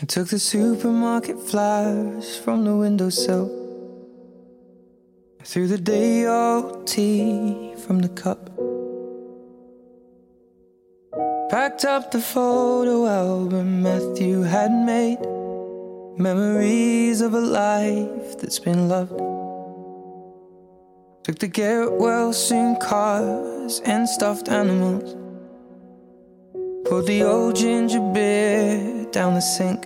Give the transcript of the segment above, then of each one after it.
I took the supermarket flyers from the windowsill. I threw the day old tea from the cup. Packed up the photo album Matthew had made. Memories of a life that's been loved. Took the well soon cars and stuffed animals. Poured the old ginger beer down the sink.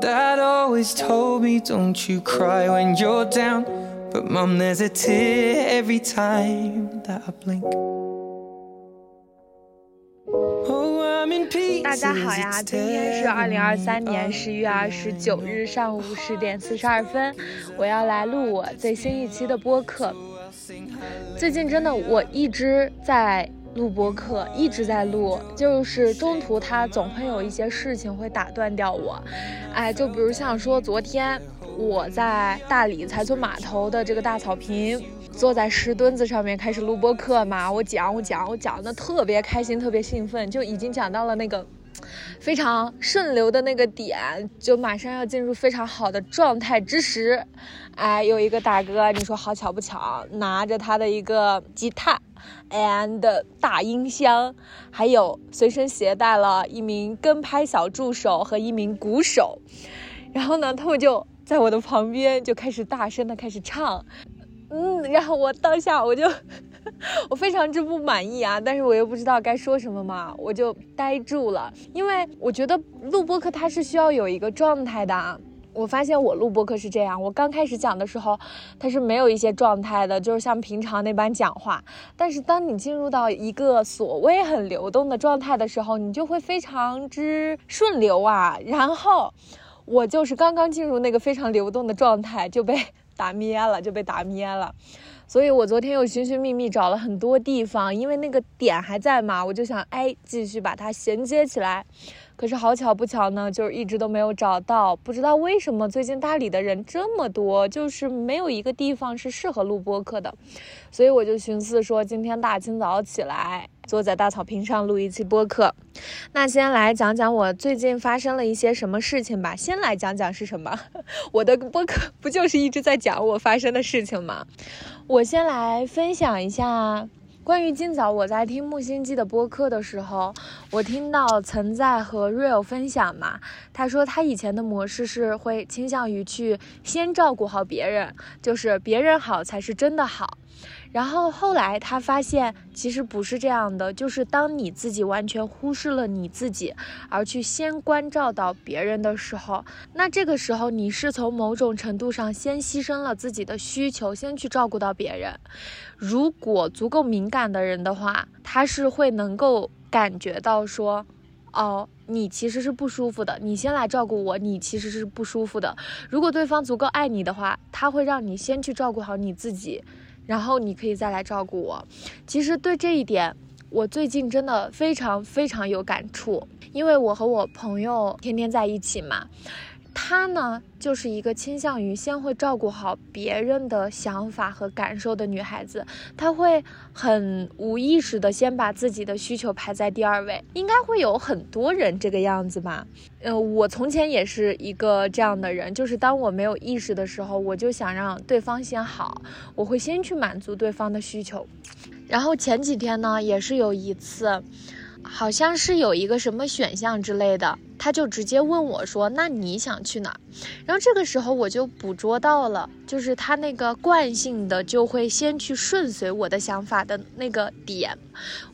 Dad always told me, don't you cry when you're down. But mum, there's a tear every time that I blink. Oh, I'm in 大 pieces. 家好呀今天是二零二三 tearing 年 me 十一月二十九日上午十点四十二分，我要来录我最新一期的播客。最近真的我一直在录播课，一直在录，就是中途他总会有一些事情会打断掉我。哎，就比如像说昨天我在大理才村码头的这个大草坪。坐在石墩子上面开始录播课嘛，我讲我讲我讲的特别开心，特别兴奋，就已经讲到了那个非常顺流的那个点，就马上要进入非常好的状态之时，哎，有一个大哥，你说好巧不巧，拿着他的一个吉他，and 大音箱，还有随身携带了一名跟拍小助手和一名鼓手，然后呢，他们就在我的旁边就开始大声的开始唱，嗯，然后我当下我就。我非常之不满意啊，但是我又不知道该说什么嘛，我就呆住了。因为我觉得录播课它是需要有一个状态的啊。我发现我录播课是这样，我刚开始讲的时候，它是没有一些状态的，就是像平常那般讲话。但是当你进入到一个所谓很流动的状态的时候，你就会非常之顺流啊。然后我就是刚刚进入那个非常流动的状态，就被 打灭了，就被打灭了。所以我昨天又寻寻觅觅找了很多地方，因为那个点还在嘛，我就想哎继续把它衔接起来。可是好巧不巧呢，就是一直都没有找到，不知道为什么最近大理的人这么多，就是没有一个地方是适合录播客的。所以我就寻思说，今天大清早起来，坐在大草坪上录一期播客。那先来讲讲我最近发生了一些什么事情吧。先来讲讲是什么，我的播客不就是一直在讲我发生的事情吗？我先来分享一下关于今早我在听木星记的播客的时候，我听到曾在和 Real 分享嘛，他说他以前的模式是会倾向于去先照顾好别人，就是别人好才是真的好。然后后来他发现，其实不是这样的，就是当你自己完全忽视了你自己，而去先关照到别人的时候，那这个时候你是从某种程度上先牺牲了自己的需求，先去照顾到别人。如果足够敏感的人的话，他是会能够感觉到说，哦，你其实是不舒服的，你先来照顾我，你其实是不舒服的。如果对方足够爱你的话，他会让你先去照顾好你自己。然后你可以再来照顾我。其实对这一点，我最近真的非常非常有感触，因为我和我朋友天天在一起嘛。她呢，就是一个倾向于先会照顾好别人的想法和感受的女孩子，她会很无意识的先把自己的需求排在第二位。应该会有很多人这个样子吧？呃，我从前也是一个这样的人，就是当我没有意识的时候，我就想让对方先好，我会先去满足对方的需求。然后前几天呢，也是有一次。好像是有一个什么选项之类的，他就直接问我说：“那你想去哪儿？”然后这个时候我就捕捉到了，就是他那个惯性的就会先去顺随我的想法的那个点，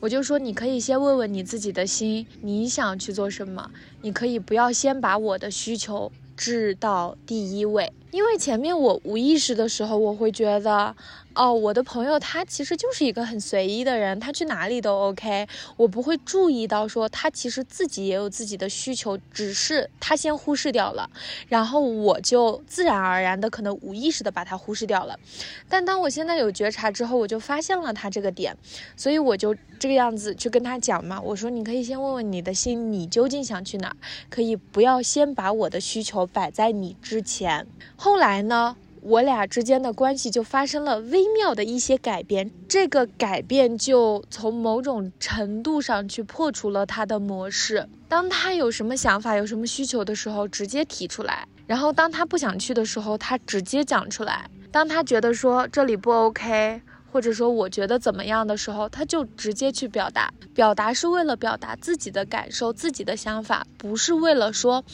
我就说：“你可以先问问你自己的心，你想去做什么？你可以不要先把我的需求置到第一位，因为前面我无意识的时候，我会觉得。”哦，我的朋友他其实就是一个很随意的人，他去哪里都 OK，我不会注意到说他其实自己也有自己的需求，只是他先忽视掉了，然后我就自然而然的可能无意识的把他忽视掉了。但当我现在有觉察之后，我就发现了他这个点，所以我就这个样子去跟他讲嘛，我说你可以先问问你的心，你究竟想去哪儿，可以不要先把我的需求摆在你之前。后来呢？我俩之间的关系就发生了微妙的一些改变。这个改变就从某种程度上去破除了他的模式。当他有什么想法、有什么需求的时候，直接提出来；然后当他不想去的时候，他直接讲出来；当他觉得说这里不 OK。或者说我觉得怎么样的时候，他就直接去表达。表达是为了表达自己的感受、自己的想法，不是为了说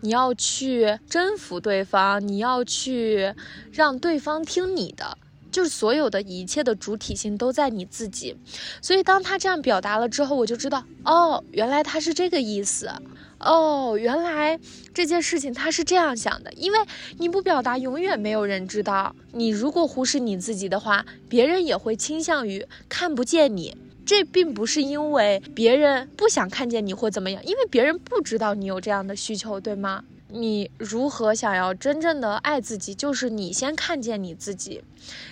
你要去征服对方，你要去让对方听你的。就是所有的一切的主体性都在你自己。所以当他这样表达了之后，我就知道，哦，原来他是这个意思。哦，原来这件事情他是这样想的，因为你不表达，永远没有人知道。你如果忽视你自己的话，别人也会倾向于看不见你。这并不是因为别人不想看见你或怎么样，因为别人不知道你有这样的需求，对吗？你如何想要真正的爱自己？就是你先看见你自己，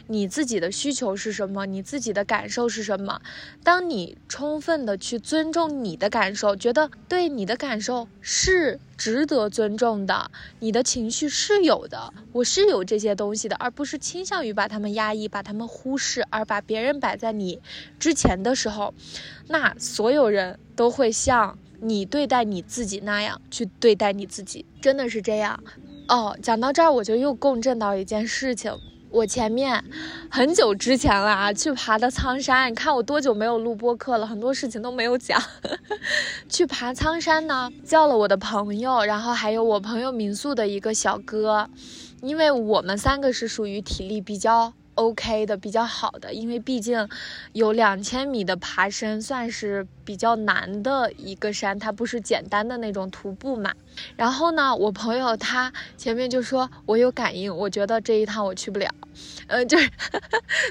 你自己的需求是什么？你自己的感受是什么？当你充分的去尊重你的感受，觉得对你的感受是值得尊重的，你的情绪是有的，我是有这些东西的，而不是倾向于把他们压抑、把他们忽视，而把别人摆在你之前的时候，那所有人都会像。你对待你自己那样去对待你自己，真的是这样哦。讲到这儿，我就又共振到一件事情。我前面很久之前了啊，去爬的苍山。你看我多久没有录播课了，很多事情都没有讲。去爬苍山呢，叫了我的朋友，然后还有我朋友民宿的一个小哥，因为我们三个是属于体力比较。OK 的比较好的，因为毕竟有两千米的爬升，算是比较难的一个山，它不是简单的那种徒步嘛。然后呢，我朋友他前面就说我有感应，我觉得这一趟我去不了。嗯，就是，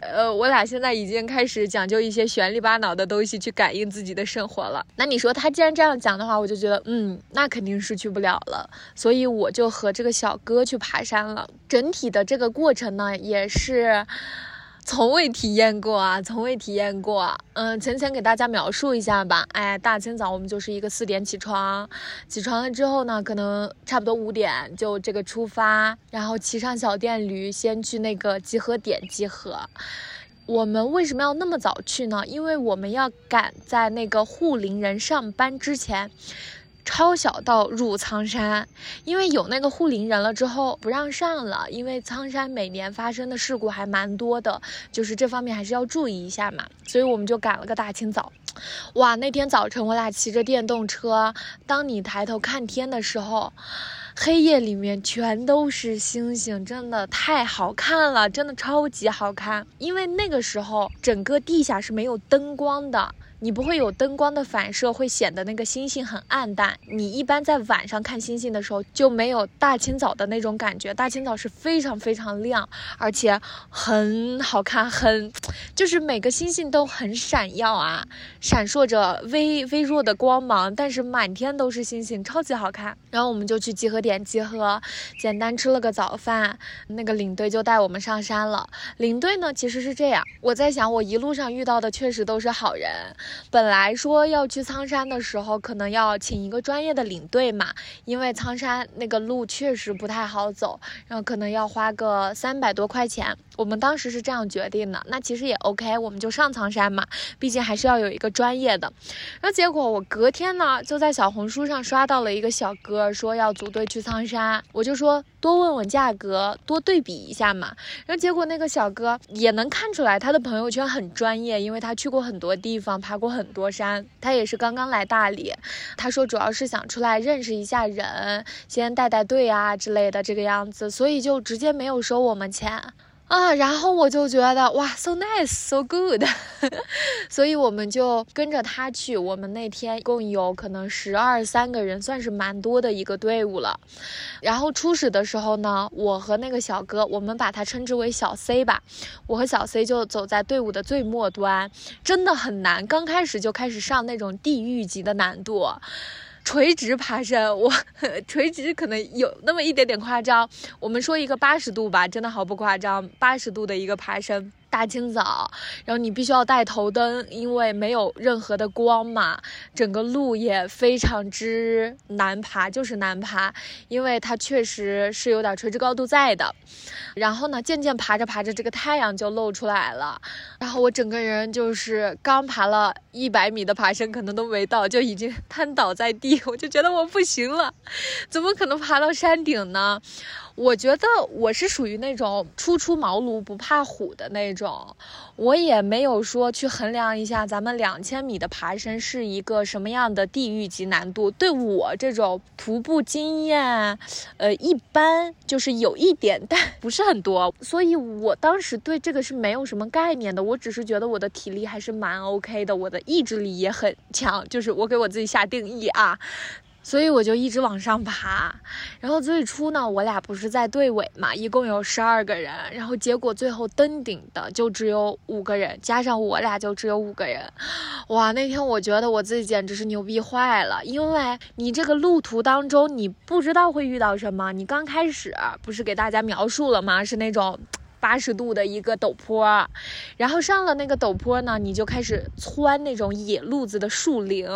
呃，我俩现在已经开始讲究一些玄里八脑的东西去感应自己的生活了。那你说他既然这样讲的话，我就觉得，嗯，那肯定是去不了了。所以我就和这个小哥去爬山了。整体的这个过程呢，也是。从未体验过啊，从未体验过。嗯，浅浅给大家描述一下吧。哎，大清早我们就是一个四点起床，起床了之后呢，可能差不多五点就这个出发，然后骑上小电驴，先去那个集合点集合。我们为什么要那么早去呢？因为我们要赶在那个护林人上班之前。超小道入苍山，因为有那个护林人了之后不让上了，因为苍山每年发生的事故还蛮多的，就是这方面还是要注意一下嘛。所以我们就赶了个大清早，哇，那天早晨我俩骑着电动车，当你抬头看天的时候，黑夜里面全都是星星，真的太好看了，真的超级好看。因为那个时候整个地下是没有灯光的。你不会有灯光的反射，会显得那个星星很暗淡。你一般在晚上看星星的时候，就没有大清早的那种感觉。大清早是非常非常亮，而且很好看，很就是每个星星都很闪耀啊，闪烁着微微弱的光芒，但是满天都是星星，超级好看。然后我们就去集合点集合，简单吃了个早饭，那个领队就带我们上山了。领队呢，其实是这样，我在想，我一路上遇到的确实都是好人。本来说要去苍山的时候，可能要请一个专业的领队嘛，因为苍山那个路确实不太好走，然后可能要花个三百多块钱。我们当时是这样决定的，那其实也 OK，我们就上苍山嘛，毕竟还是要有一个专业的。然后结果我隔天呢，就在小红书上刷到了一个小哥说要组队去苍山，我就说多问问价格，多对比一下嘛。然后结果那个小哥也能看出来他的朋友圈很专业，因为他去过很多地方，爬过很多山，他也是刚刚来大理。他说主要是想出来认识一下人，先带带队啊之类的这个样子，所以就直接没有收我们钱。啊，然后我就觉得哇，so nice，so good，所以我们就跟着他去。我们那天共有可能十二三个人，算是蛮多的一个队伍了。然后初始的时候呢，我和那个小哥，我们把他称之为小 C 吧，我和小 C 就走在队伍的最末端，真的很难，刚开始就开始上那种地狱级的难度。垂直爬升，我 垂直可能有那么一点点夸张。我们说一个八十度吧，真的毫不夸张，八十度的一个爬升。大清早，然后你必须要带头灯，因为没有任何的光嘛。整个路也非常之难爬，就是难爬，因为它确实是有点垂直高度在的。然后呢，渐渐爬着爬着，这个太阳就露出来了，然后我整个人就是刚爬了一百米的爬升，可能都没到，就已经瘫倒在地，我就觉得我不行了，怎么可能爬到山顶呢？我觉得我是属于那种初出茅庐不怕虎的那种，我也没有说去衡量一下咱们两千米的爬升是一个什么样的地狱级难度。对我这种徒步经验，呃，一般就是有一点，但不是很多，所以我当时对这个是没有什么概念的。我只是觉得我的体力还是蛮 OK 的，我的意志力也很强，就是我给我自己下定义啊。所以我就一直往上爬，然后最初呢，我俩不是在队尾嘛，一共有十二个人，然后结果最后登顶的就只有五个人，加上我俩就只有五个人，哇，那天我觉得我自己简直是牛逼坏了，因为你这个路途当中你不知道会遇到什么，你刚开始不是给大家描述了吗？是那种。八十度的一个陡坡，然后上了那个陡坡呢，你就开始穿那种野路子的树林，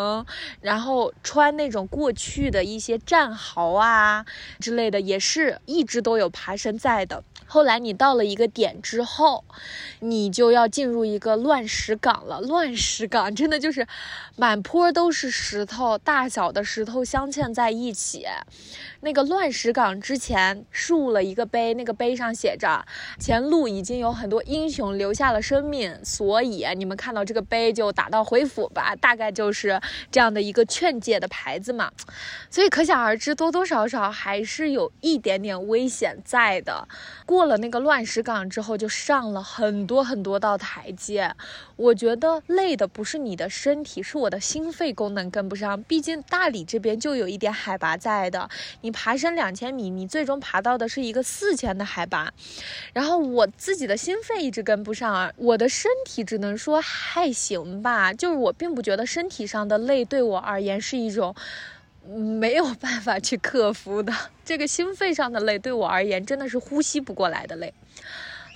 然后穿那种过去的一些战壕啊之类的，也是一直都有爬升在的。后来你到了一个点之后，你就要进入一个乱石岗了。乱石岗真的就是满坡都是石头，大小的石头镶嵌在一起。那个乱石岗之前竖了一个碑，那个碑上写着“前路已经有很多英雄留下了生命”，所以你们看到这个碑就打道回府吧，大概就是这样的一个劝诫的牌子嘛。所以可想而知，多多少少还是有一点点危险在的。过。了那个乱石岗之后，就上了很多很多道台阶。我觉得累的不是你的身体，是我的心肺功能跟不上。毕竟大理这边就有一点海拔在的，你爬升两千米，你最终爬到的是一个四千的海拔。然后我自己的心肺一直跟不上啊，我的身体只能说还行吧。就是我并不觉得身体上的累对我而言是一种。没有办法去克服的这个心肺上的累，对我而言真的是呼吸不过来的累。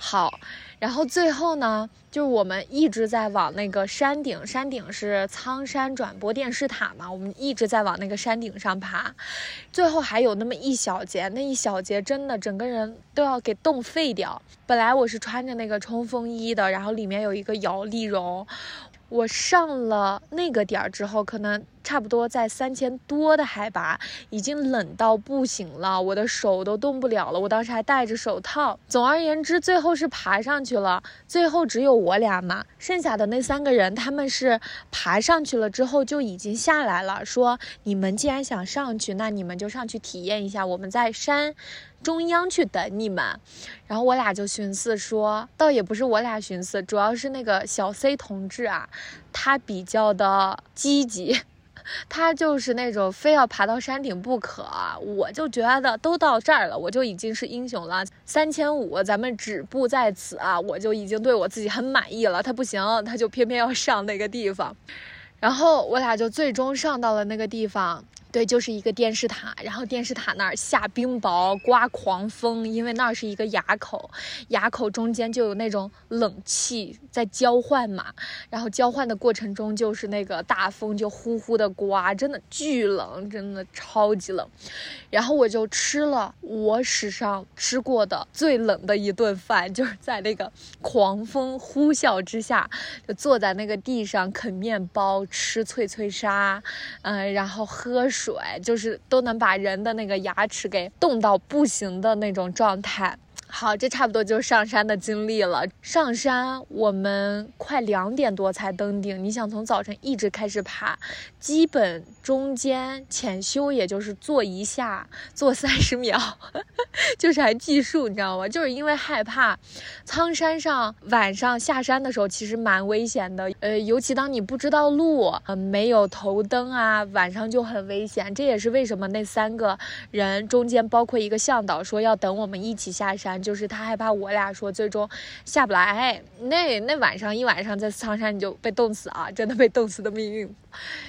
好，然后最后呢，就是我们一直在往那个山顶，山顶是苍山转播电视塔嘛，我们一直在往那个山顶上爬。最后还有那么一小节，那一小节真的整个人都要给冻废掉。本来我是穿着那个冲锋衣的，然后里面有一个摇粒绒。我上了那个点儿之后，可能差不多在三千多的海拔，已经冷到不行了，我的手都动不了了。我当时还戴着手套。总而言之，最后是爬上去了。最后只有我俩嘛，剩下的那三个人，他们是爬上去了之后就已经下来了，说你们既然想上去，那你们就上去体验一下，我们在山。中央去等你们，然后我俩就寻思说，倒也不是我俩寻思，主要是那个小 C 同志啊，他比较的积极，他就是那种非要爬到山顶不可。我就觉得都到这儿了，我就已经是英雄了。三千五，咱们止步在此啊，我就已经对我自己很满意了。他不行，他就偏偏要上那个地方，然后我俩就最终上到了那个地方。对，就是一个电视塔，然后电视塔那儿下冰雹，刮狂风，因为那儿是一个垭口，垭口中间就有那种冷气在交换嘛，然后交换的过程中就是那个大风就呼呼的刮，真的巨冷，真的超级冷。然后我就吃了我史上吃过的最冷的一顿饭，就是在那个狂风呼啸之下，就坐在那个地上啃面包，吃脆脆沙，嗯，然后喝水。水就是都能把人的那个牙齿给冻到不行的那种状态。好，这差不多就是上山的经历了。上山我们快两点多才登顶。你想从早晨一直开始爬，基本中间浅修也就是坐一下，坐三十秒，就是还计数，你知道吗？就是因为害怕，苍山上晚上下山的时候其实蛮危险的。呃，尤其当你不知道路，呃，没有头灯啊，晚上就很危险。这也是为什么那三个人中间包括一个向导说要等我们一起下山。就是他害怕我俩说最终下不来。那那晚上一晚上在苍山你就被冻死啊，真的被冻死的命运。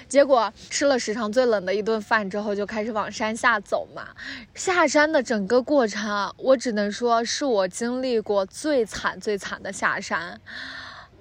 结果吃了史上最冷的一顿饭之后，就开始往山下走嘛。下山的整个过程，我只能说是我经历过最惨最惨的下山。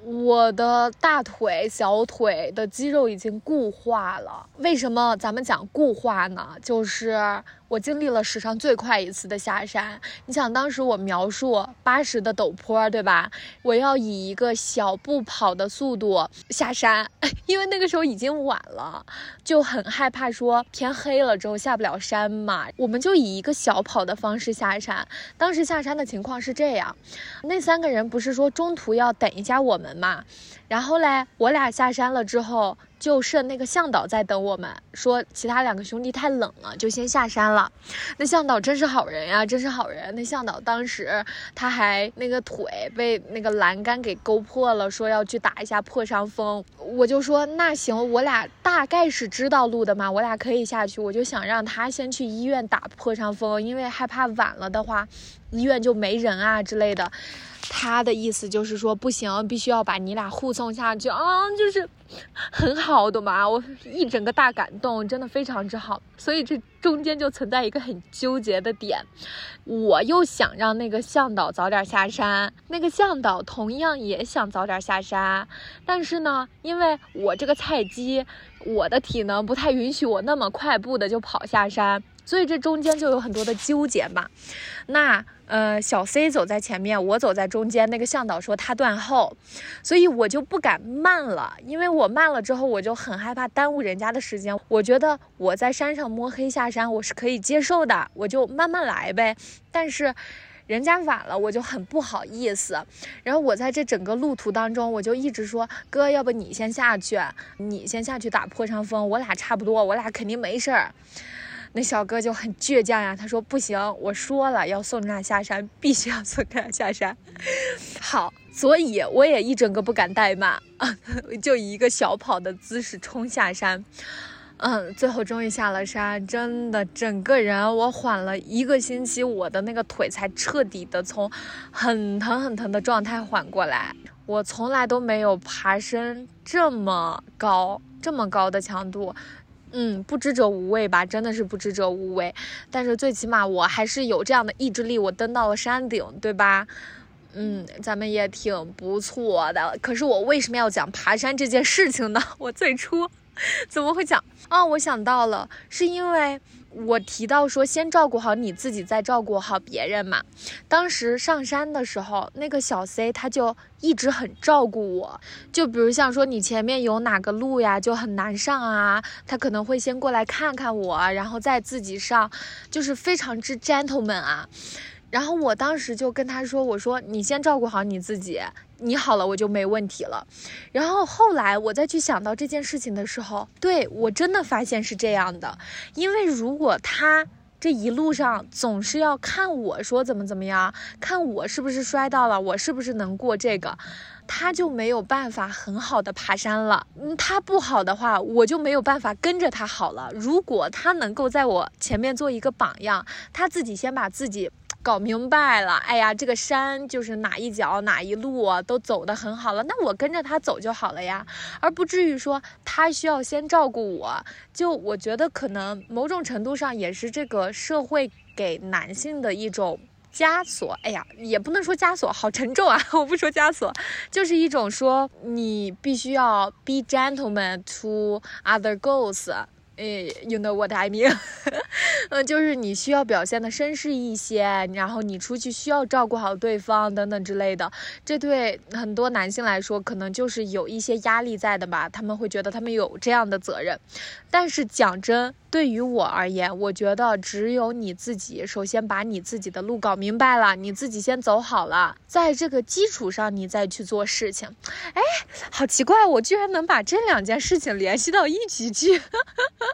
我的大腿、小腿的肌肉已经固化了。为什么咱们讲固化呢？就是。我经历了史上最快一次的下山。你想，当时我描述八十的陡坡，对吧？我要以一个小步跑的速度下山，因为那个时候已经晚了，就很害怕说天黑了之后下不了山嘛。我们就以一个小跑的方式下山。当时下山的情况是这样，那三个人不是说中途要等一下我们嘛？然后嘞，我俩下山了之后。就剩那个向导在等我们，说其他两个兄弟太冷了，就先下山了。那向导真是好人呀，真是好人。那向导当时他还那个腿被那个栏杆给勾破了，说要去打一下破伤风。我就说那行，我俩大概是知道路的嘛，我俩可以下去。我就想让他先去医院打破伤风，因为害怕晚了的话，医院就没人啊之类的。他的意思就是说不行，必须要把你俩护送下去啊，就是很好，懂吗？我一整个大感动，真的非常之好。所以这中间就存在一个很纠结的点，我又想让那个向导早点下山，那个向导同样也想早点下山，但是呢，因为我这个菜鸡，我的体能不太允许我那么快步的就跑下山。所以这中间就有很多的纠结嘛，那呃小 C 走在前面，我走在中间，那个向导说他断后，所以我就不敢慢了，因为我慢了之后我就很害怕耽误人家的时间。我觉得我在山上摸黑下山我是可以接受的，我就慢慢来呗。但是人家晚了我就很不好意思。然后我在这整个路途当中我就一直说哥，要不你先下去，你先下去打破伤风，我俩差不多，我俩肯定没事儿。那小哥就很倔强呀，他说不行，我说了要送你俩下山，必须要送你俩下山。好，所以我也一整个不敢怠慢啊，就以一个小跑的姿势冲下山。嗯，最后终于下了山，真的整个人我缓了一个星期，我的那个腿才彻底的从很疼很疼的状态缓过来。我从来都没有爬升这么高，这么高的强度。嗯，不知者无畏吧，真的是不知者无畏。但是最起码我还是有这样的意志力，我登到了山顶，对吧？嗯，咱们也挺不错的。可是我为什么要讲爬山这件事情呢？我最初 怎么会讲啊？我想到了，是因为。我提到说，先照顾好你自己，再照顾好别人嘛。当时上山的时候，那个小 C 他就一直很照顾我，就比如像说你前面有哪个路呀，就很难上啊，他可能会先过来看看我，然后再自己上，就是非常之 gentleman 啊。然后我当时就跟他说：“我说你先照顾好你自己，你好了我就没问题了。”然后后来我再去想到这件事情的时候，对我真的发现是这样的。因为如果他这一路上总是要看我说怎么怎么样，看我是不是摔到了，我是不是能过这个，他就没有办法很好的爬山了。他不好的话，我就没有办法跟着他好了。如果他能够在我前面做一个榜样，他自己先把自己。搞明白了，哎呀，这个山就是哪一角哪一路都走得很好了，那我跟着他走就好了呀，而不至于说他需要先照顾我。就我觉得可能某种程度上也是这个社会给男性的一种枷锁。哎呀，也不能说枷锁，好沉重啊！我不说枷锁，就是一种说你必须要 be gentleman to other girls。诶，you know what I mean？嗯，就是你需要表现的绅士一些，然后你出去需要照顾好对方等等之类的。这对很多男性来说，可能就是有一些压力在的吧？他们会觉得他们有这样的责任。但是讲真。对于我而言，我觉得只有你自己首先把你自己的路搞明白了，你自己先走好了，在这个基础上你再去做事情。哎，好奇怪，我居然能把这两件事情联系到一起去。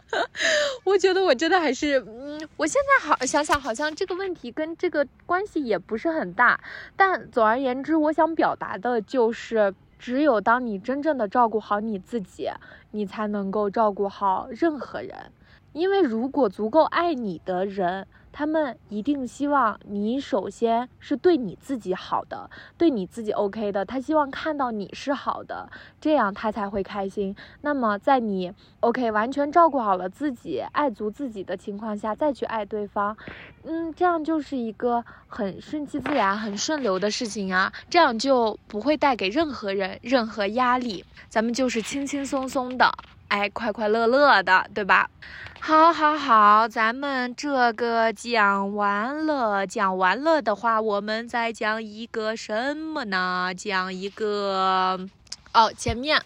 我觉得我真的还是，嗯，我现在好想想，好像这个问题跟这个关系也不是很大。但总而言之，我想表达的就是，只有当你真正的照顾好你自己，你才能够照顾好任何人。因为如果足够爱你的人他们一定希望你首先是对你自己好的，对你自己 OK 的，他希望看到你是好的，这样他才会开心。那么在你 OK 完全照顾好了自己，爱足自己的情况下，再去爱对方，嗯，这样就是一个很顺其自然、很顺流的事情啊，这样就不会带给任何人任何压力，咱们就是轻轻松松的。哎，快快乐乐的，对吧？好，好，好，咱们这个讲完了，讲完了的话，我们再讲一个什么呢？讲一个，哦，前面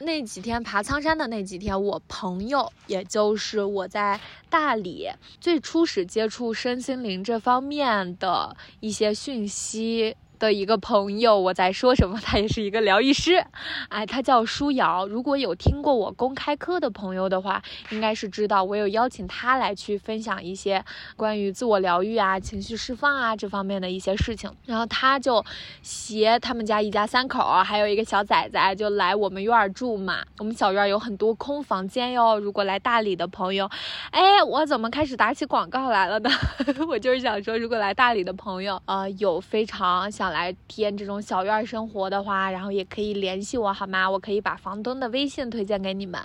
那几天爬苍山的那几天，我朋友，也就是我在大理最初始接触身心灵这方面的一些讯息。的一个朋友，我在说什么？他也是一个疗愈师，哎，他叫舒瑶。如果有听过我公开课的朋友的话，应该是知道我有邀请他来去分享一些关于自我疗愈啊、情绪释放啊这方面的一些事情。然后他就携他们家一家三口，还有一个小崽崽，就来我们院住嘛。我们小院有很多空房间哟。如果来大理的朋友，哎，我怎么开始打起广告来了呢？我就是想说，如果来大理的朋友，呃，有非常想。来体验这种小院生活的话，然后也可以联系我，好吗？我可以把房东的微信推荐给你们。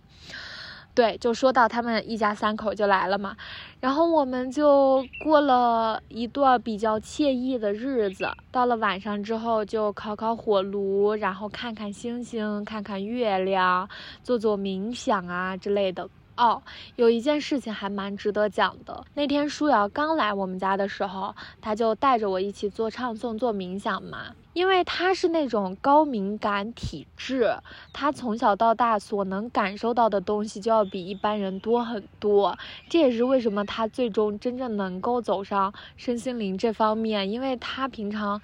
对，就说到他们一家三口就来了嘛，然后我们就过了一段比较惬意的日子。到了晚上之后，就烤烤火炉，然后看看星星，看看月亮，做做冥想啊之类的。哦，有一件事情还蛮值得讲的。那天舒瑶刚来我们家的时候，他就带着我一起做唱诵、做冥想嘛。因为他是那种高敏感体质，他从小到大所能感受到的东西就要比一般人多很多。这也是为什么他最终真正能够走上身心灵这方面，因为他平常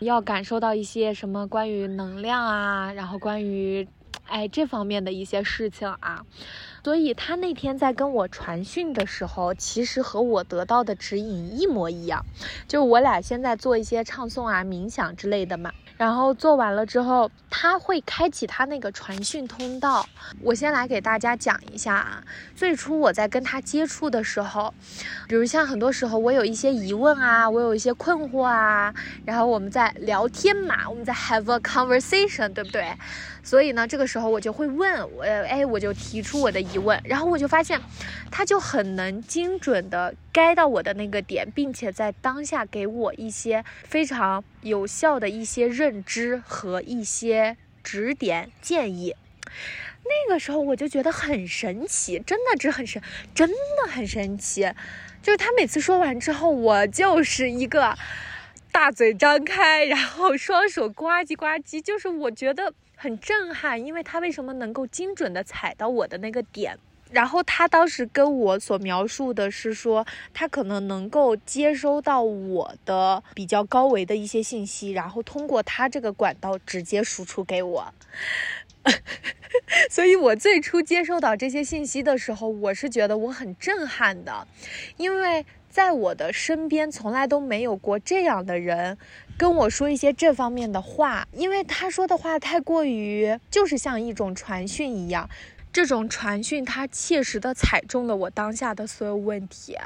要感受到一些什么关于能量啊，然后关于。哎，这方面的一些事情啊，所以他那天在跟我传讯的时候，其实和我得到的指引一模一样，就我俩现在做一些唱诵啊、冥想之类的嘛。然后做完了之后，他会开启他那个传讯通道。我先来给大家讲一下啊，最初我在跟他接触的时候，比如像很多时候我有一些疑问啊，我有一些困惑啊，然后我们在聊天嘛，我们在 have a conversation，对不对？所以呢，这个时候我就会问我，哎，我就提出我的疑问，然后我就发现，他就很能精准的 get 到我的那个点，并且在当下给我一些非常有效的一些认知和一些指点建议。那个时候我就觉得很神奇，真的这很神，真的很神奇。就是他每次说完之后，我就是一个大嘴张开，然后双手呱唧呱唧，就是我觉得。很震撼，因为他为什么能够精准的踩到我的那个点？然后他当时跟我所描述的是说，他可能能够接收到我的比较高维的一些信息，然后通过他这个管道直接输出给我。所以我最初接收到这些信息的时候，我是觉得我很震撼的，因为。在我的身边，从来都没有过这样的人跟我说一些这方面的话，因为他说的话太过于就是像一种传讯一样，这种传讯他切实的踩中了我当下的所有问题，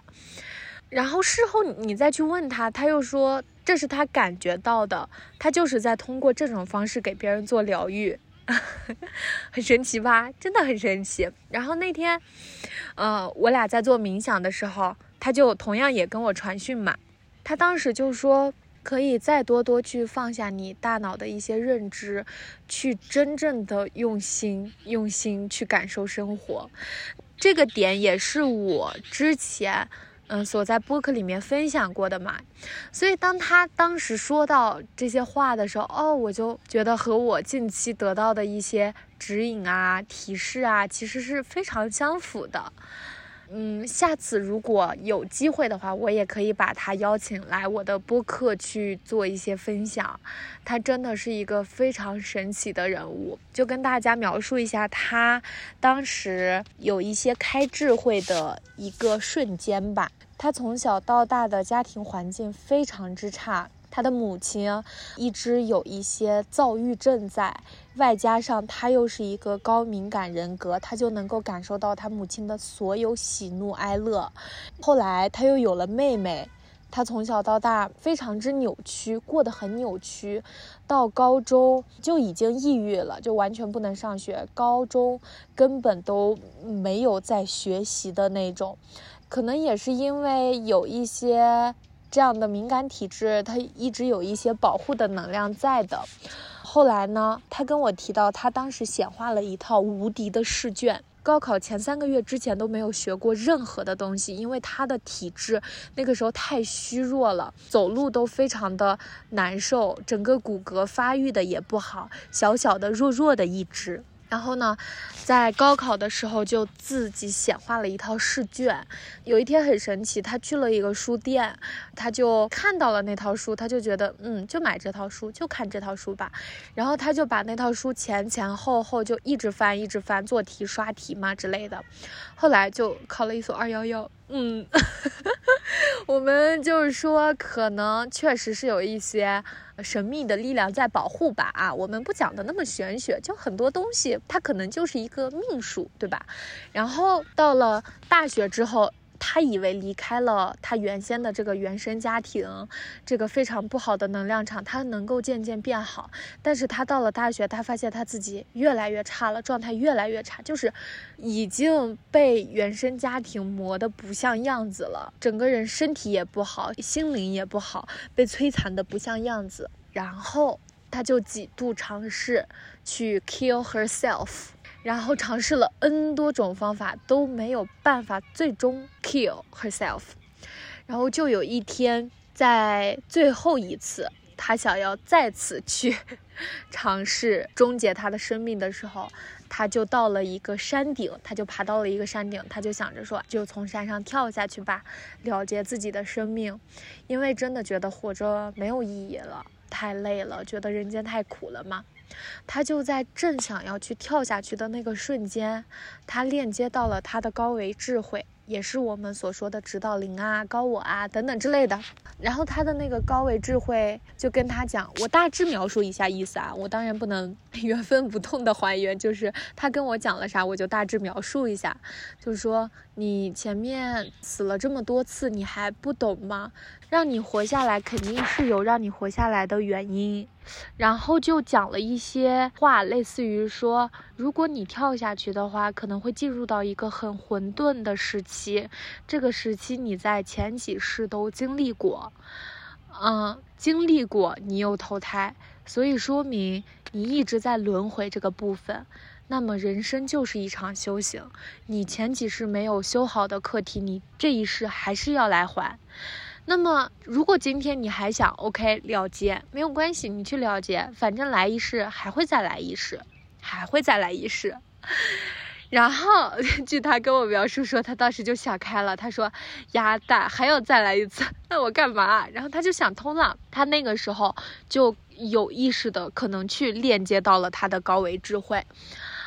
然后事后你再去问他，他又说这是他感觉到的，他就是在通过这种方式给别人做疗愈，很神奇吧？真的很神奇。然后那天，呃，我俩在做冥想的时候。他就同样也跟我传讯嘛，他当时就说可以再多多去放下你大脑的一些认知，去真正的用心用心去感受生活，这个点也是我之前嗯所在播客里面分享过的嘛，所以当他当时说到这些话的时候，哦，我就觉得和我近期得到的一些指引啊提示啊，其实是非常相符的。嗯，下次如果有机会的话，我也可以把他邀请来我的播客去做一些分享。他真的是一个非常神奇的人物，就跟大家描述一下他当时有一些开智慧的一个瞬间吧。他从小到大的家庭环境非常之差。他的母亲一直有一些躁郁症在，外加上他又是一个高敏感人格，他就能够感受到他母亲的所有喜怒哀乐。后来他又有了妹妹，他从小到大非常之扭曲，过得很扭曲，到高中就已经抑郁了，就完全不能上学，高中根本都没有在学习的那种。可能也是因为有一些。这样的敏感体质，他一直有一些保护的能量在的。后来呢，他跟我提到，他当时显化了一套无敌的试卷。高考前三个月之前都没有学过任何的东西，因为他的体质那个时候太虚弱了，走路都非常的难受，整个骨骼发育的也不好，小小的弱弱的一只。然后呢，在高考的时候就自己显化了一套试卷。有一天很神奇，他去了一个书店，他就看到了那套书，他就觉得，嗯，就买这套书，就看这套书吧。然后他就把那套书前前后后就一直翻，一直翻，做题、刷题嘛之类的。后来就考了一所二幺幺。嗯，我们就是说，可能确实是有一些神秘的力量在保护吧。啊，我们不讲的那么玄学，就很多东西它可能就是一个命数，对吧？然后到了大学之后。他以为离开了他原先的这个原生家庭，这个非常不好的能量场，他能够渐渐变好。但是他到了大学，他发现他自己越来越差了，状态越来越差，就是已经被原生家庭磨得不像样子了，整个人身体也不好，心灵也不好，被摧残的不像样子。然后他就几度尝试去 kill herself。然后尝试了 N 多种方法都没有办法，最终 kill herself。然后就有一天，在最后一次，他想要再次去 尝试终结他的生命的时候，他就到了一个山顶，他就爬到了一个山顶，他就想着说，就从山上跳下去吧，了结自己的生命，因为真的觉得活着没有意义了，太累了，觉得人间太苦了嘛。他就在正想要去跳下去的那个瞬间，他链接到了他的高维智慧，也是我们所说的指导灵啊、高我啊等等之类的。然后他的那个高维智慧就跟他讲，我大致描述一下意思啊，我当然不能 原封不动的还原，就是他跟我讲了啥，我就大致描述一下，就是说你前面死了这么多次，你还不懂吗？让你活下来，肯定是有让你活下来的原因。然后就讲了一些话，类似于说，如果你跳下去的话，可能会进入到一个很混沌的时期。这个时期你在前几世都经历过，嗯，经历过，你又投胎，所以说明你一直在轮回这个部分。那么人生就是一场修行，你前几世没有修好的课题，你这一世还是要来还。那么，如果今天你还想 OK 了结，没有关系，你去了结，反正来一世还会再来一世，还会再来一世。然后，据他跟我描述说，他当时就想开了，他说：“鸭蛋还要再来一次，那我干嘛？”然后他就想通了，他那个时候就有意识的可能去链接到了他的高维智慧。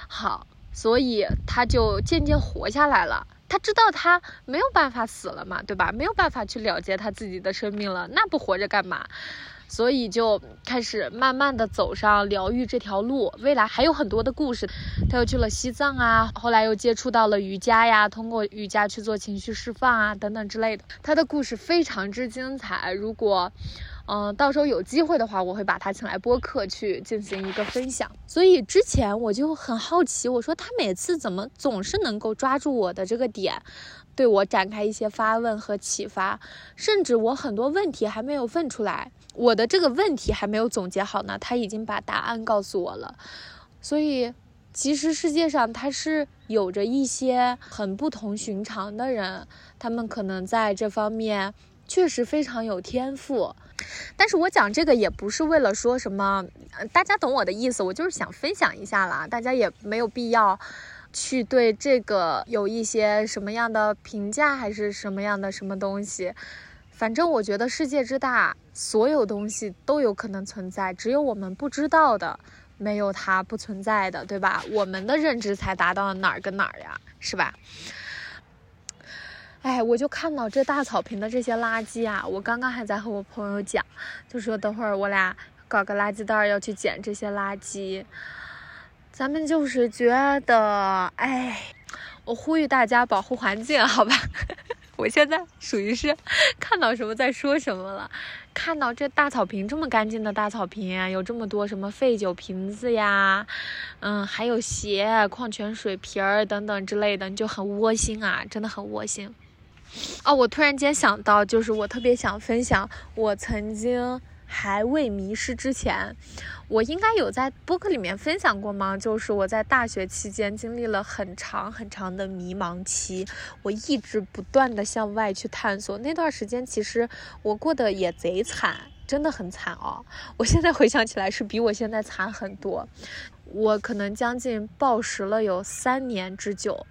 好，所以他就渐渐活下来了。他知道他没有办法死了嘛，对吧？没有办法去了结他自己的生命了，那不活着干嘛？所以就开始慢慢的走上疗愈这条路。未来还有很多的故事，他又去了西藏啊，后来又接触到了瑜伽呀，通过瑜伽去做情绪释放啊，等等之类的。他的故事非常之精彩。如果嗯，到时候有机会的话，我会把他请来播客去进行一个分享。所以之前我就很好奇，我说他每次怎么总是能够抓住我的这个点，对我展开一些发问和启发，甚至我很多问题还没有问出来，我的这个问题还没有总结好呢，他已经把答案告诉我了。所以其实世界上他是有着一些很不同寻常的人，他们可能在这方面确实非常有天赋。但是我讲这个也不是为了说什么，大家懂我的意思，我就是想分享一下啦，大家也没有必要去对这个有一些什么样的评价，还是什么样的什么东西。反正我觉得世界之大，所有东西都有可能存在，只有我们不知道的，没有它不存在的，对吧？我们的认知才达到哪儿跟哪儿呀，是吧？哎，我就看到这大草坪的这些垃圾啊，我刚刚还在和我朋友讲，就说等会儿我俩搞个垃圾袋要去捡这些垃圾。咱们就是觉得，哎，我呼吁大家保护环境，好吧？我现在属于是看到什么在说什么了。看到这大草坪这么干净的大草坪，有这么多什么废酒瓶子呀，嗯，还有鞋、矿泉水瓶儿等等之类的，你就很窝心啊，真的很窝心。哦，我突然间想到，就是我特别想分享我曾经。还未迷失之前，我应该有在播客里面分享过吗？就是我在大学期间经历了很长很长的迷茫期，我一直不断的向外去探索。那段时间其实我过得也贼惨，真的很惨哦。我现在回想起来是比我现在惨很多。我可能将近暴食了有三年之久，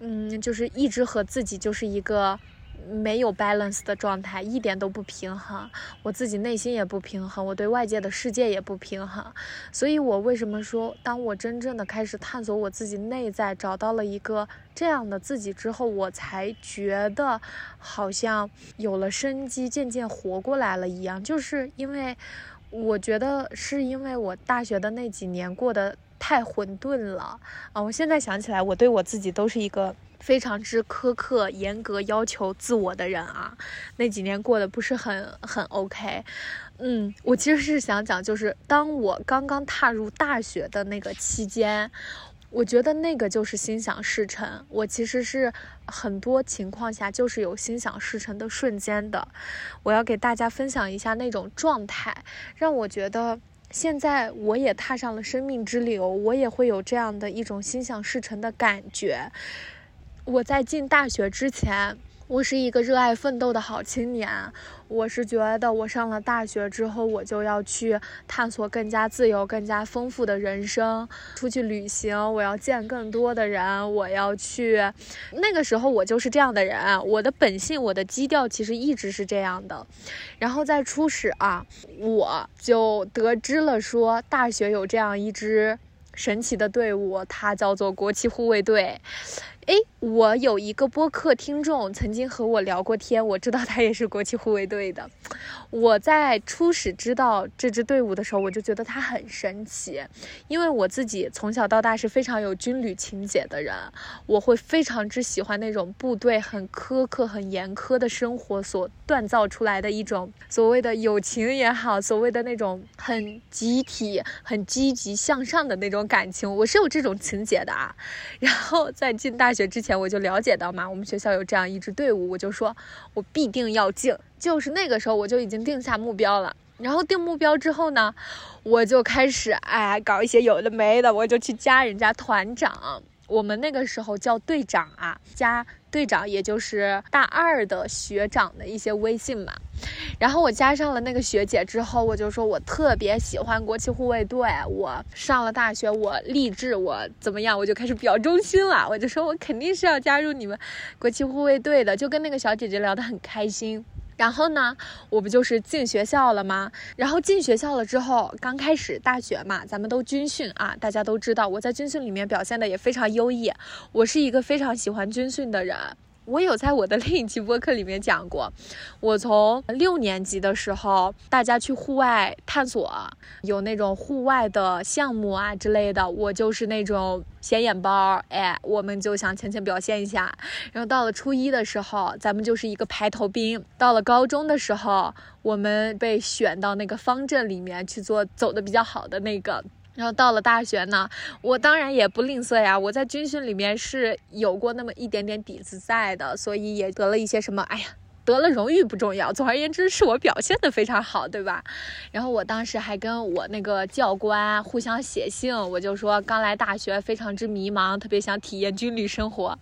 嗯，就是一直和自己就是一个。没有 balance 的状态，一点都不平衡。我自己内心也不平衡，我对外界的世界也不平衡。所以，我为什么说，当我真正的开始探索我自己内在，找到了一个这样的自己之后，我才觉得好像有了生机，渐渐活过来了一样。就是因为我觉得，是因为我大学的那几年过得太混沌了啊！我现在想起来，我对我自己都是一个。非常之苛刻、严格要求自我的人啊，那几年过得不是很很 OK。嗯，我其实是想讲，就是当我刚刚踏入大学的那个期间，我觉得那个就是心想事成。我其实是很多情况下就是有心想事成的瞬间的。我要给大家分享一下那种状态，让我觉得现在我也踏上了生命之流，我也会有这样的一种心想事成的感觉。我在进大学之前，我是一个热爱奋斗的好青年。我是觉得，我上了大学之后，我就要去探索更加自由、更加丰富的人生，出去旅行。我要见更多的人，我要去。那个时候，我就是这样的人。我的本性，我的基调其实一直是这样的。然后在初始啊，我就得知了说，大学有这样一支神奇的队伍，它叫做国旗护卫队。哎，我有一个播客听众曾经和我聊过天，我知道他也是国旗护卫队的。我在初始知道这支队伍的时候，我就觉得他很神奇，因为我自己从小到大是非常有军旅情节的人，我会非常之喜欢那种部队很苛刻、很严苛的生活所锻造出来的一种所谓的友情也好，所谓的那种很集体、很积极向上的那种感情，我是有这种情节的啊。然后在进大。学之前我就了解到嘛，我们学校有这样一支队伍，我就说我必定要进。就是那个时候我就已经定下目标了。然后定目标之后呢，我就开始哎搞一些有的没的，我就去加人家团长。我们那个时候叫队长啊，加队长也就是大二的学长的一些微信嘛。然后我加上了那个学姐之后，我就说我特别喜欢国旗护卫队。我上了大学，我立志我怎么样，我就开始表忠心了。我就说我肯定是要加入你们国旗护卫队的，就跟那个小姐姐聊得很开心。然后呢，我不就是进学校了吗？然后进学校了之后，刚开始大学嘛，咱们都军训啊，大家都知道，我在军训里面表现的也非常优异，我是一个非常喜欢军训的人。我有在我的另一期播客里面讲过，我从六年级的时候，大家去户外探索，有那种户外的项目啊之类的，我就是那种显眼包，哎，我们就想浅浅表现一下。然后到了初一的时候，咱们就是一个排头兵；到了高中的时候，我们被选到那个方阵里面去做走的比较好的那个。然后到了大学呢，我当然也不吝啬呀。我在军训里面是有过那么一点点底子在的，所以也得了一些什么。哎呀，得了荣誉不重要，总而言之是我表现的非常好，对吧？然后我当时还跟我那个教官互相写信，我就说刚来大学，非常之迷茫，特别想体验军旅生活。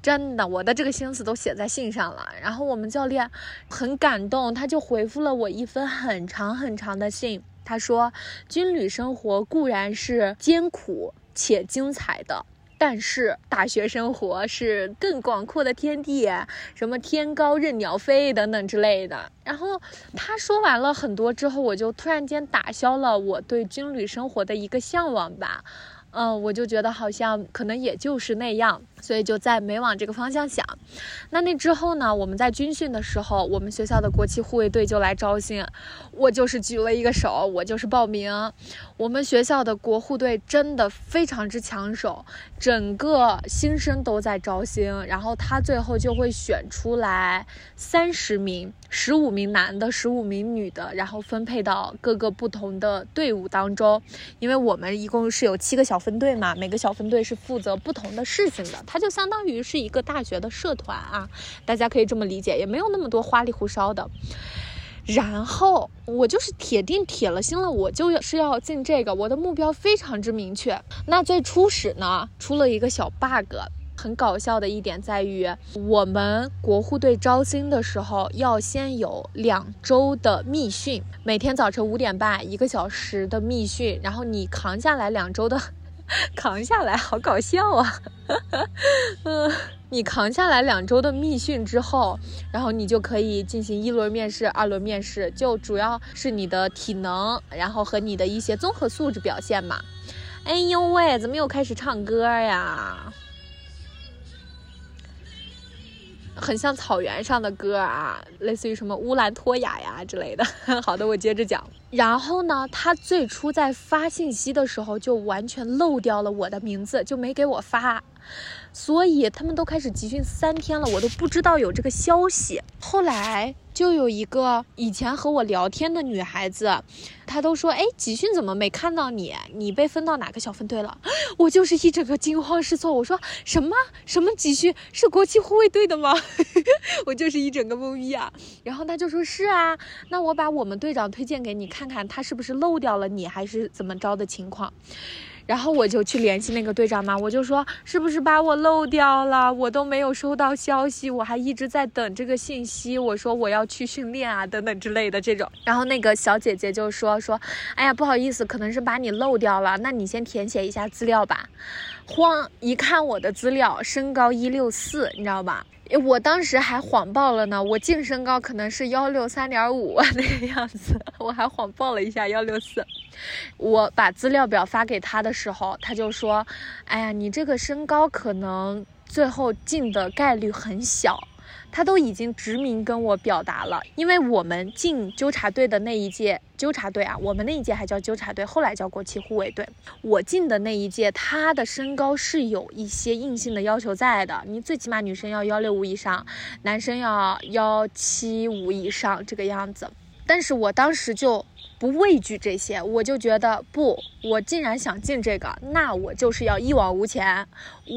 真的，我的这个心思都写在信上了。然后我们教练很感动，他就回复了我一封很长很长的信。他说：“军旅生活固然是艰苦且精彩的，但是大学生活是更广阔的天地，什么天高任鸟飞等等之类的。”然后他说完了很多之后，我就突然间打消了我对军旅生活的一个向往吧。嗯，我就觉得好像可能也就是那样。所以就在没往这个方向想。那那之后呢？我们在军训的时候，我们学校的国旗护卫队就来招新，我就是举了一个手，我就是报名。我们学校的国护队真的非常之抢手，整个新生都在招新，然后他最后就会选出来三十名，十五名男的，十五名女的，然后分配到各个不同的队伍当中。因为我们一共是有七个小分队嘛，每个小分队是负责不同的事情的，它就相当于是一个大学的社团啊，大家可以这么理解，也没有那么多花里胡哨的。然后我就是铁定铁了心了，我就是要进这个，我的目标非常之明确。那最初始呢，出了一个小 bug，很搞笑的一点在于，我们国护队招新的时候要先有两周的密训，每天早晨五点半一个小时的密训，然后你扛下来两周的。扛下来，好搞笑啊！嗯，你扛下来两周的密训之后，然后你就可以进行一轮面试、二轮面试，就主要是你的体能，然后和你的一些综合素质表现嘛。哎呦喂，怎么又开始唱歌呀？很像草原上的歌啊，类似于什么乌兰托娅呀之类的。好的，我接着讲。然后呢，他最初在发信息的时候就完全漏掉了我的名字，就没给我发。所以他们都开始集训三天了，我都不知道有这个消息。后来就有一个以前和我聊天的女孩子，她都说：“哎，集训怎么没看到你？你被分到哪个小分队了？” 我就是一整个惊慌失措。我说：“什么什么集训是国旗护卫队的吗？” 我就是一整个懵逼啊。然后他就说：“是啊，那我把我们队长推荐给你看看看，他是不是漏掉了你，还是怎么着的情况？”然后我就去联系那个队长嘛，我就说是不是把我漏掉了？我都没有收到消息，我还一直在等这个信息。我说我要去训练啊，等等之类的这种。然后那个小姐姐就说说，哎呀，不好意思，可能是把你漏掉了。那你先填写一下资料吧。慌，一看我的资料，身高一六四，你知道吧？我当时还谎报了呢，我净身高可能是幺六三点五 那个样子，我还谎报了一下幺六四。我把资料表发给他的时候，他就说：“哎呀，你这个身高可能最后进的概率很小。”他都已经直明跟我表达了，因为我们进纠察队的那一届纠察队啊，我们那一届还叫纠察队，后来叫国旗护卫队。我进的那一届，他的身高是有一些硬性的要求在的，你最起码女生要幺六五以上，男生要幺七五以上这个样子。但是我当时就不畏惧这些，我就觉得不，我既然想进这个，那我就是要一往无前，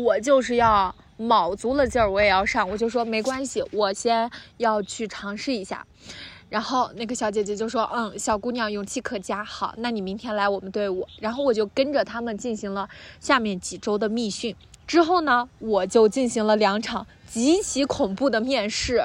我就是要。卯足了劲儿，我也要上。我就说没关系，我先要去尝试一下。然后那个小姐姐就说：“嗯，小姑娘勇气可嘉，好，那你明天来我们队伍。”然后我就跟着他们进行了下面几周的密训。之后呢，我就进行了两场极其恐怖的面试，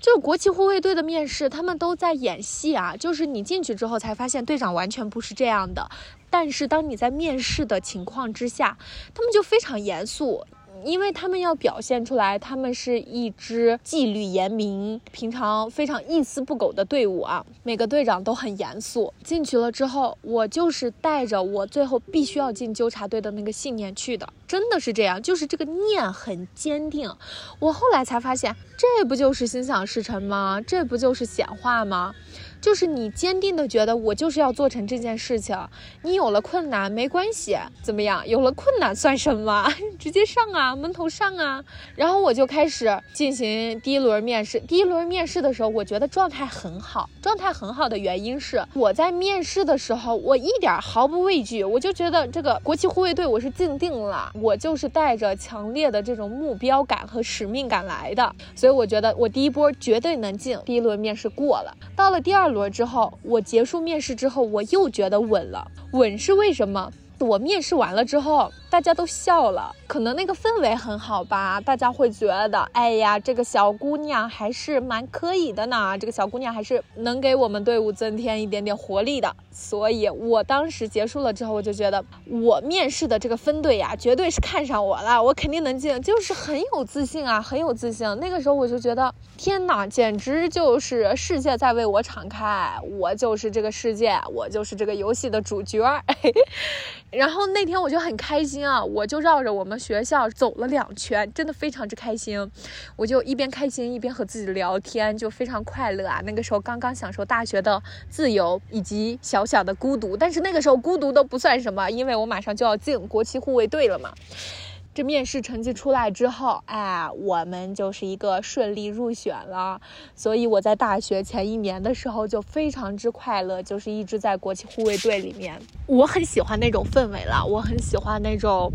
就是国旗护卫队的面试，他们都在演戏啊。就是你进去之后才发现队长完全不是这样的，但是当你在面试的情况之下，他们就非常严肃。因为他们要表现出来，他们是一支纪律严明、平常非常一丝不苟的队伍啊。每个队长都很严肃。进去了之后，我就是带着我最后必须要进纠察队的那个信念去的，真的是这样，就是这个念很坚定。我后来才发现，这不就是心想事成吗？这不就是显化吗？就是你坚定的觉得我就是要做成这件事情，你有了困难没关系，怎么样？有了困难算什么？直接上啊，门头上啊。然后我就开始进行第一轮面试。第一轮面试的时候，我觉得状态很好。状态很好的原因是我在面试的时候，我一点毫不畏惧，我就觉得这个国旗护卫队我是进定了，我就是带着强烈的这种目标感和使命感来的，所以我觉得我第一波绝对能进。第一轮面试过了，到了第二。轮之后，我结束面试之后，我又觉得稳了。稳是为什么？我面试完了之后。大家都笑了，可能那个氛围很好吧，大家会觉得，哎呀，这个小姑娘还是蛮可以的呢，这个小姑娘还是能给我们队伍增添一点点活力的。所以我当时结束了之后，我就觉得我面试的这个分队呀，绝对是看上我了，我肯定能进，就是很有自信啊，很有自信。那个时候我就觉得，天哪，简直就是世界在为我敞开，我就是这个世界，我就是这个游戏的主角。然后那天我就很开心。啊！我就绕着我们学校走了两圈，真的非常之开心。我就一边开心一边和自己聊天，就非常快乐啊！那个时候刚刚享受大学的自由以及小小的孤独，但是那个时候孤独都不算什么，因为我马上就要进国旗护卫队了嘛。这面试成绩出来之后，哎，我们就是一个顺利入选了。所以我在大学前一年的时候就非常之快乐，就是一直在国旗护卫队里面。我很喜欢那种氛围了，我很喜欢那种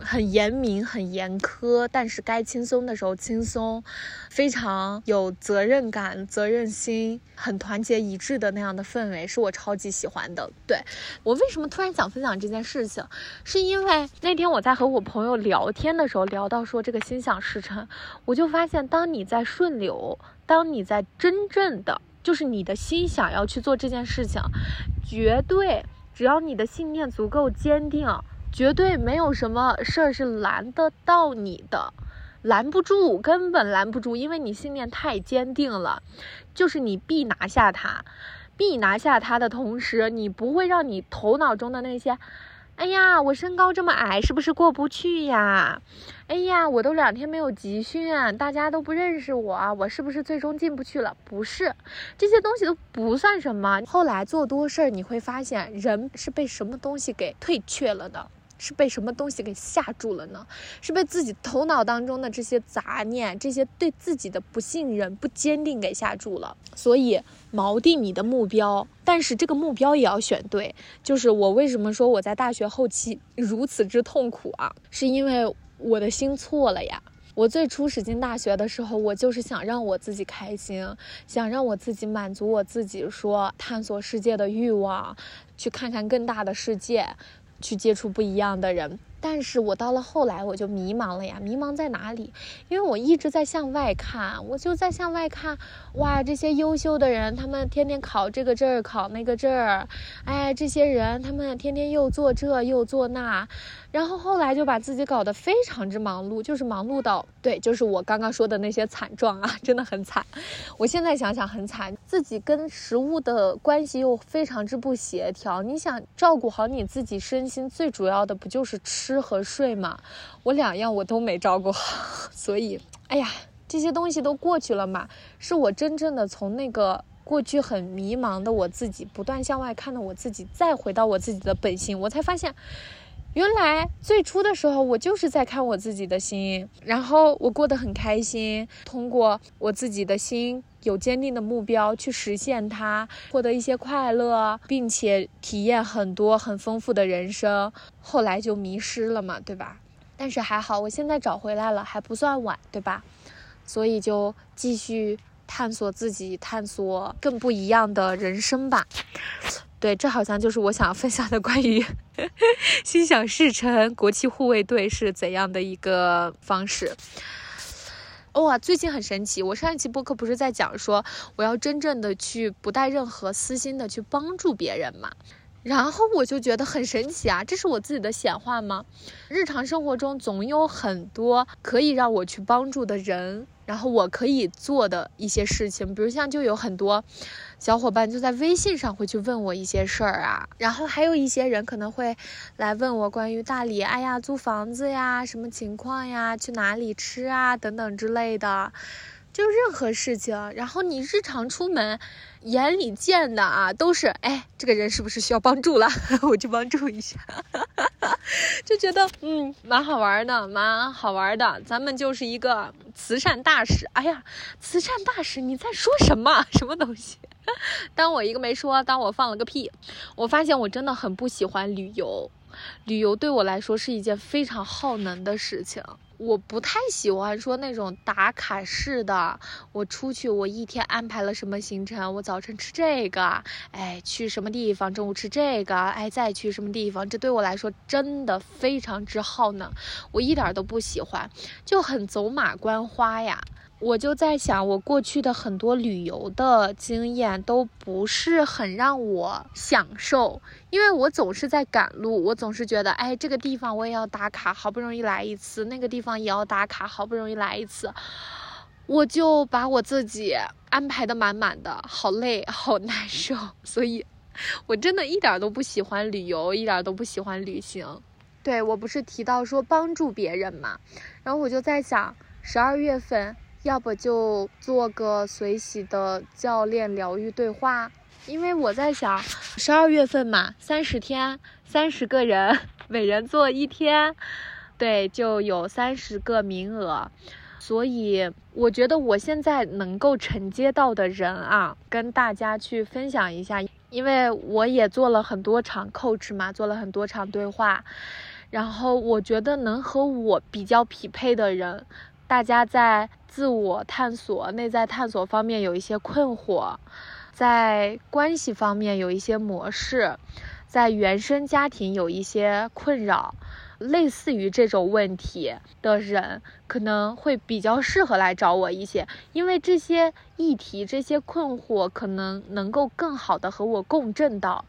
很严明、很严苛，但是该轻松的时候轻松，非常有责任感、责任心，很团结一致的那样的氛围，是我超级喜欢的。对我为什么突然想分享这件事情，是因为那天我在和我朋友聊。聊天的时候聊到说这个心想事成，我就发现，当你在顺流，当你在真正的就是你的心想要去做这件事情，绝对只要你的信念足够坚定，绝对没有什么事儿是拦得到你的，拦不住，根本拦不住，因为你信念太坚定了，就是你必拿下它，必拿下它的同时，你不会让你头脑中的那些。哎呀，我身高这么矮，是不是过不去呀？哎呀，我都两天没有集训，大家都不认识我，我是不是最终进不去了？不是，这些东西都不算什么。后来做多事儿，你会发现，人是被什么东西给退却了的。是被什么东西给吓住了呢？是被自己头脑当中的这些杂念、这些对自己的不信任、不坚定给吓住了。所以锚定你的目标，但是这个目标也要选对。就是我为什么说我在大学后期如此之痛苦啊？是因为我的心错了呀。我最初驶进大学的时候，我就是想让我自己开心，想让我自己满足我自己说探索世界的欲望，去看看更大的世界。去接触不一样的人。但是我到了后来，我就迷茫了呀。迷茫在哪里？因为我一直在向外看，我就在向外看。哇，这些优秀的人，他们天天考这个证儿，考那个证儿。哎，这些人，他们天天又做这又做那。然后后来就把自己搞得非常之忙碌，就是忙碌到，对，就是我刚刚说的那些惨状啊，真的很惨。我现在想想很惨，自己跟食物的关系又非常之不协调。你想照顾好你自己身心，最主要的不就是吃？吃和睡嘛，我两样我都没照顾好，所以，哎呀，这些东西都过去了嘛。是我真正的从那个过去很迷茫的我自己，不断向外看的我自己，再回到我自己的本心，我才发现，原来最初的时候我就是在看我自己的心，然后我过得很开心，通过我自己的心。有坚定的目标去实现它，获得一些快乐，并且体验很多很丰富的人生。后来就迷失了嘛，对吧？但是还好，我现在找回来了，还不算晚，对吧？所以就继续探索自己，探索更不一样的人生吧。对，这好像就是我想分享的关于 心想事成国旗护卫队是怎样的一个方式。哇，最近很神奇。我上一期播客不是在讲说，我要真正的去不带任何私心的去帮助别人嘛？然后我就觉得很神奇啊，这是我自己的显化吗？日常生活中总有很多可以让我去帮助的人。然后我可以做的一些事情，比如像就有很多小伙伴就在微信上会去问我一些事儿啊，然后还有一些人可能会来问我关于大理，哎呀，租房子呀，什么情况呀，去哪里吃啊，等等之类的。就任何事情，然后你日常出门，眼里见的啊，都是哎，这个人是不是需要帮助了？我去帮助一下，就觉得嗯，蛮好玩的，蛮好玩的。咱们就是一个慈善大使。哎呀，慈善大使，你在说什么？什么东西？当我一个没说，当我放了个屁。我发现我真的很不喜欢旅游，旅游对我来说是一件非常耗能的事情。我不太喜欢说那种打卡式的，我出去我一天安排了什么行程，我早晨吃这个，哎，去什么地方，中午吃这个，哎，再去什么地方，这对我来说真的非常之耗能，我一点都不喜欢，就很走马观花呀。我就在想，我过去的很多旅游的经验都不是很让我享受，因为我总是在赶路，我总是觉得，哎，这个地方我也要打卡，好不容易来一次，那个地方也要打卡，好不容易来一次，我就把我自己安排的满满的，好累，好难受，所以，我真的一点都不喜欢旅游，一点都不喜欢旅行。对我不是提到说帮助别人嘛，然后我就在想，十二月份要不就做个随喜的教练疗愈对话，因为我在想，十二月份嘛，三十天，三十个人，每人做一天，对，就有三十个名额。所以我觉得我现在能够承接到的人啊，跟大家去分享一下，因为我也做了很多场 coach 嘛，做了很多场对话，然后我觉得能和我比较匹配的人，大家在自我探索、内在探索方面有一些困惑，在关系方面有一些模式，在原生家庭有一些困扰。类似于这种问题的人，可能会比较适合来找我一些，因为这些议题、这些困惑，可能能够更好的和我共振到。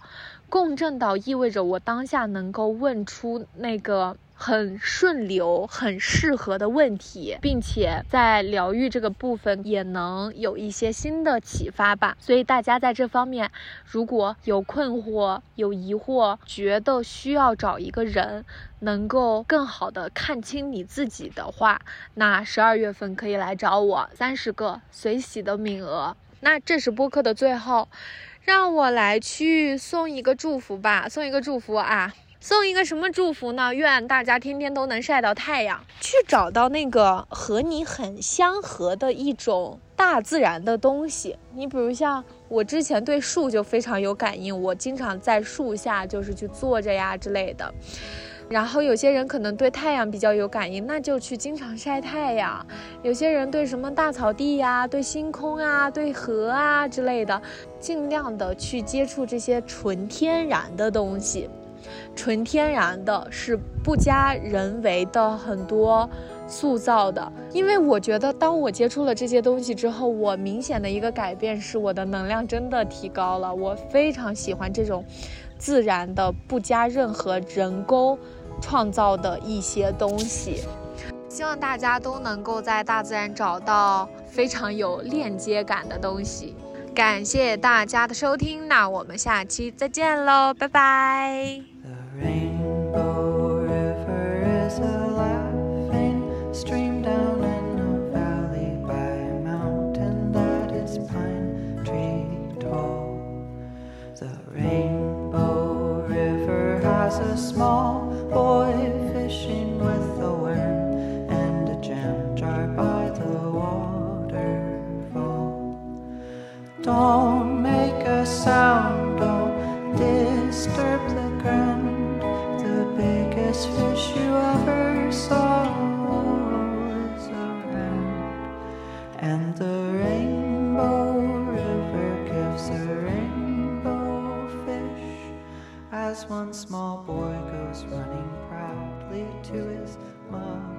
共振到意味着我当下能够问出那个。很顺流、很适合的问题，并且在疗愈这个部分也能有一些新的启发吧。所以大家在这方面如果有困惑、有疑惑，觉得需要找一个人能够更好的看清你自己的话，那十二月份可以来找我，三十个随喜的名额。那这是播客的最后，让我来去送一个祝福吧，送一个祝福啊。送一个什么祝福呢？愿大家天天都能晒到太阳，去找到那个和你很相合的一种大自然的东西。你比如像我之前对树就非常有感应，我经常在树下就是去坐着呀之类的。然后有些人可能对太阳比较有感应，那就去经常晒太阳。有些人对什么大草地呀、对星空啊、对河啊之类的，尽量的去接触这些纯天然的东西。纯天然的，是不加人为的很多塑造的。因为我觉得，当我接触了这些东西之后，我明显的一个改变是，我的能量真的提高了。我非常喜欢这种自然的、不加任何人工创造的一些东西。希望大家都能够在大自然找到非常有链接感的东西。感谢大家的收听，那我们下期再见喽，拜拜。Don't make a sound, don't disturb the ground. The biggest fish you ever saw was around. And the rainbow river gives a rainbow fish as one small boy goes running proudly to his mother.